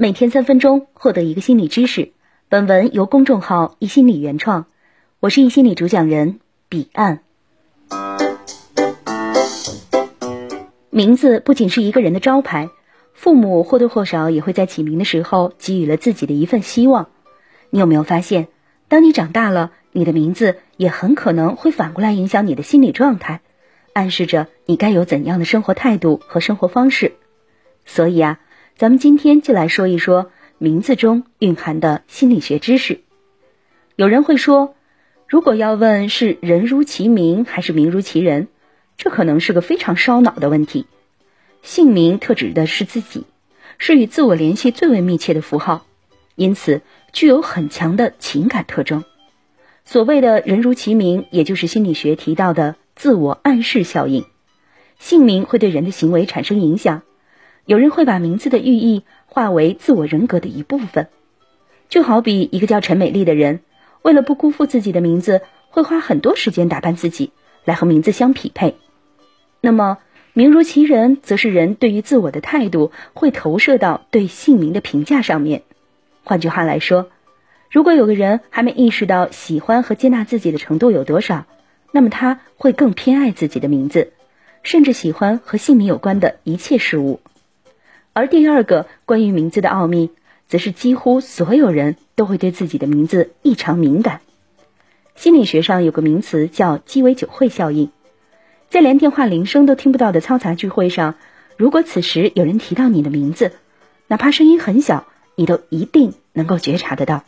每天三分钟，获得一个心理知识。本文由公众号“一心理”原创，我是一心理主讲人彼岸。名字不仅是一个人的招牌，父母或多或少也会在起名的时候给予了自己的一份希望。你有没有发现，当你长大了，你的名字也很可能会反过来影响你的心理状态，暗示着你该有怎样的生活态度和生活方式。所以啊。咱们今天就来说一说名字中蕴含的心理学知识。有人会说，如果要问是人如其名还是名如其人，这可能是个非常烧脑的问题。姓名特指的是自己，是与自我联系最为密切的符号，因此具有很强的情感特征。所谓的人如其名，也就是心理学提到的自我暗示效应。姓名会对人的行为产生影响。有人会把名字的寓意化为自我人格的一部分，就好比一个叫陈美丽的人，为了不辜负自己的名字，会花很多时间打扮自己，来和名字相匹配。那么，名如其人，则是人对于自我的态度会投射到对姓名的评价上面。换句话来说，如果有个人还没意识到喜欢和接纳自己的程度有多少，那么他会更偏爱自己的名字，甚至喜欢和姓名有关的一切事物。而第二个关于名字的奥秘，则是几乎所有人都会对自己的名字异常敏感。心理学上有个名词叫鸡尾酒会效应，在连电话铃声都听不到的嘈杂聚会上，如果此时有人提到你的名字，哪怕声音很小，你都一定能够觉察得到。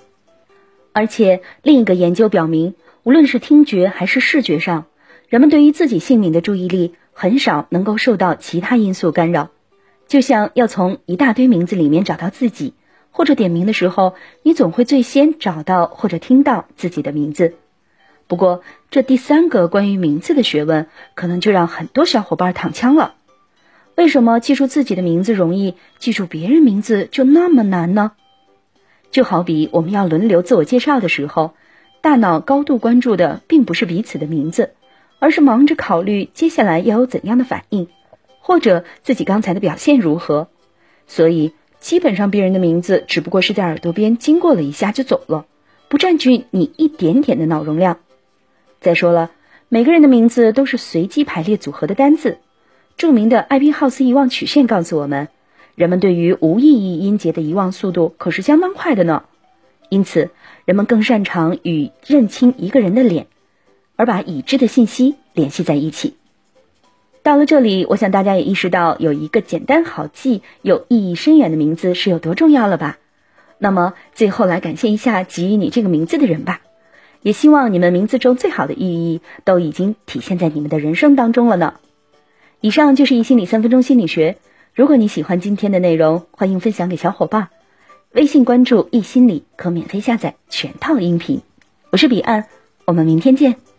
而且另一个研究表明，无论是听觉还是视觉上，人们对于自己姓名的注意力很少能够受到其他因素干扰。就像要从一大堆名字里面找到自己，或者点名的时候，你总会最先找到或者听到自己的名字。不过，这第三个关于名字的学问，可能就让很多小伙伴躺枪了。为什么记住自己的名字容易，记住别人名字就那么难呢？就好比我们要轮流自我介绍的时候，大脑高度关注的并不是彼此的名字，而是忙着考虑接下来要有怎样的反应。或者自己刚才的表现如何，所以基本上别人的名字只不过是在耳朵边经过了一下就走了，不占据你一点点的脑容量。再说了，每个人的名字都是随机排列组合的单字。著名的艾宾浩斯遗忘曲线告诉我们，人们对于无意义音节的遗忘速度可是相当快的呢。因此，人们更擅长与认清一个人的脸，而把已知的信息联系在一起。到了这里，我想大家也意识到有一个简单好记、有意义深远的名字是有多重要了吧？那么最后来感谢一下给予你这个名字的人吧，也希望你们名字中最好的寓意都已经体现在你们的人生当中了呢。以上就是一心理三分钟心理学。如果你喜欢今天的内容，欢迎分享给小伙伴。微信关注“一心理”可免费下载全套音频。我是彼岸，我们明天见。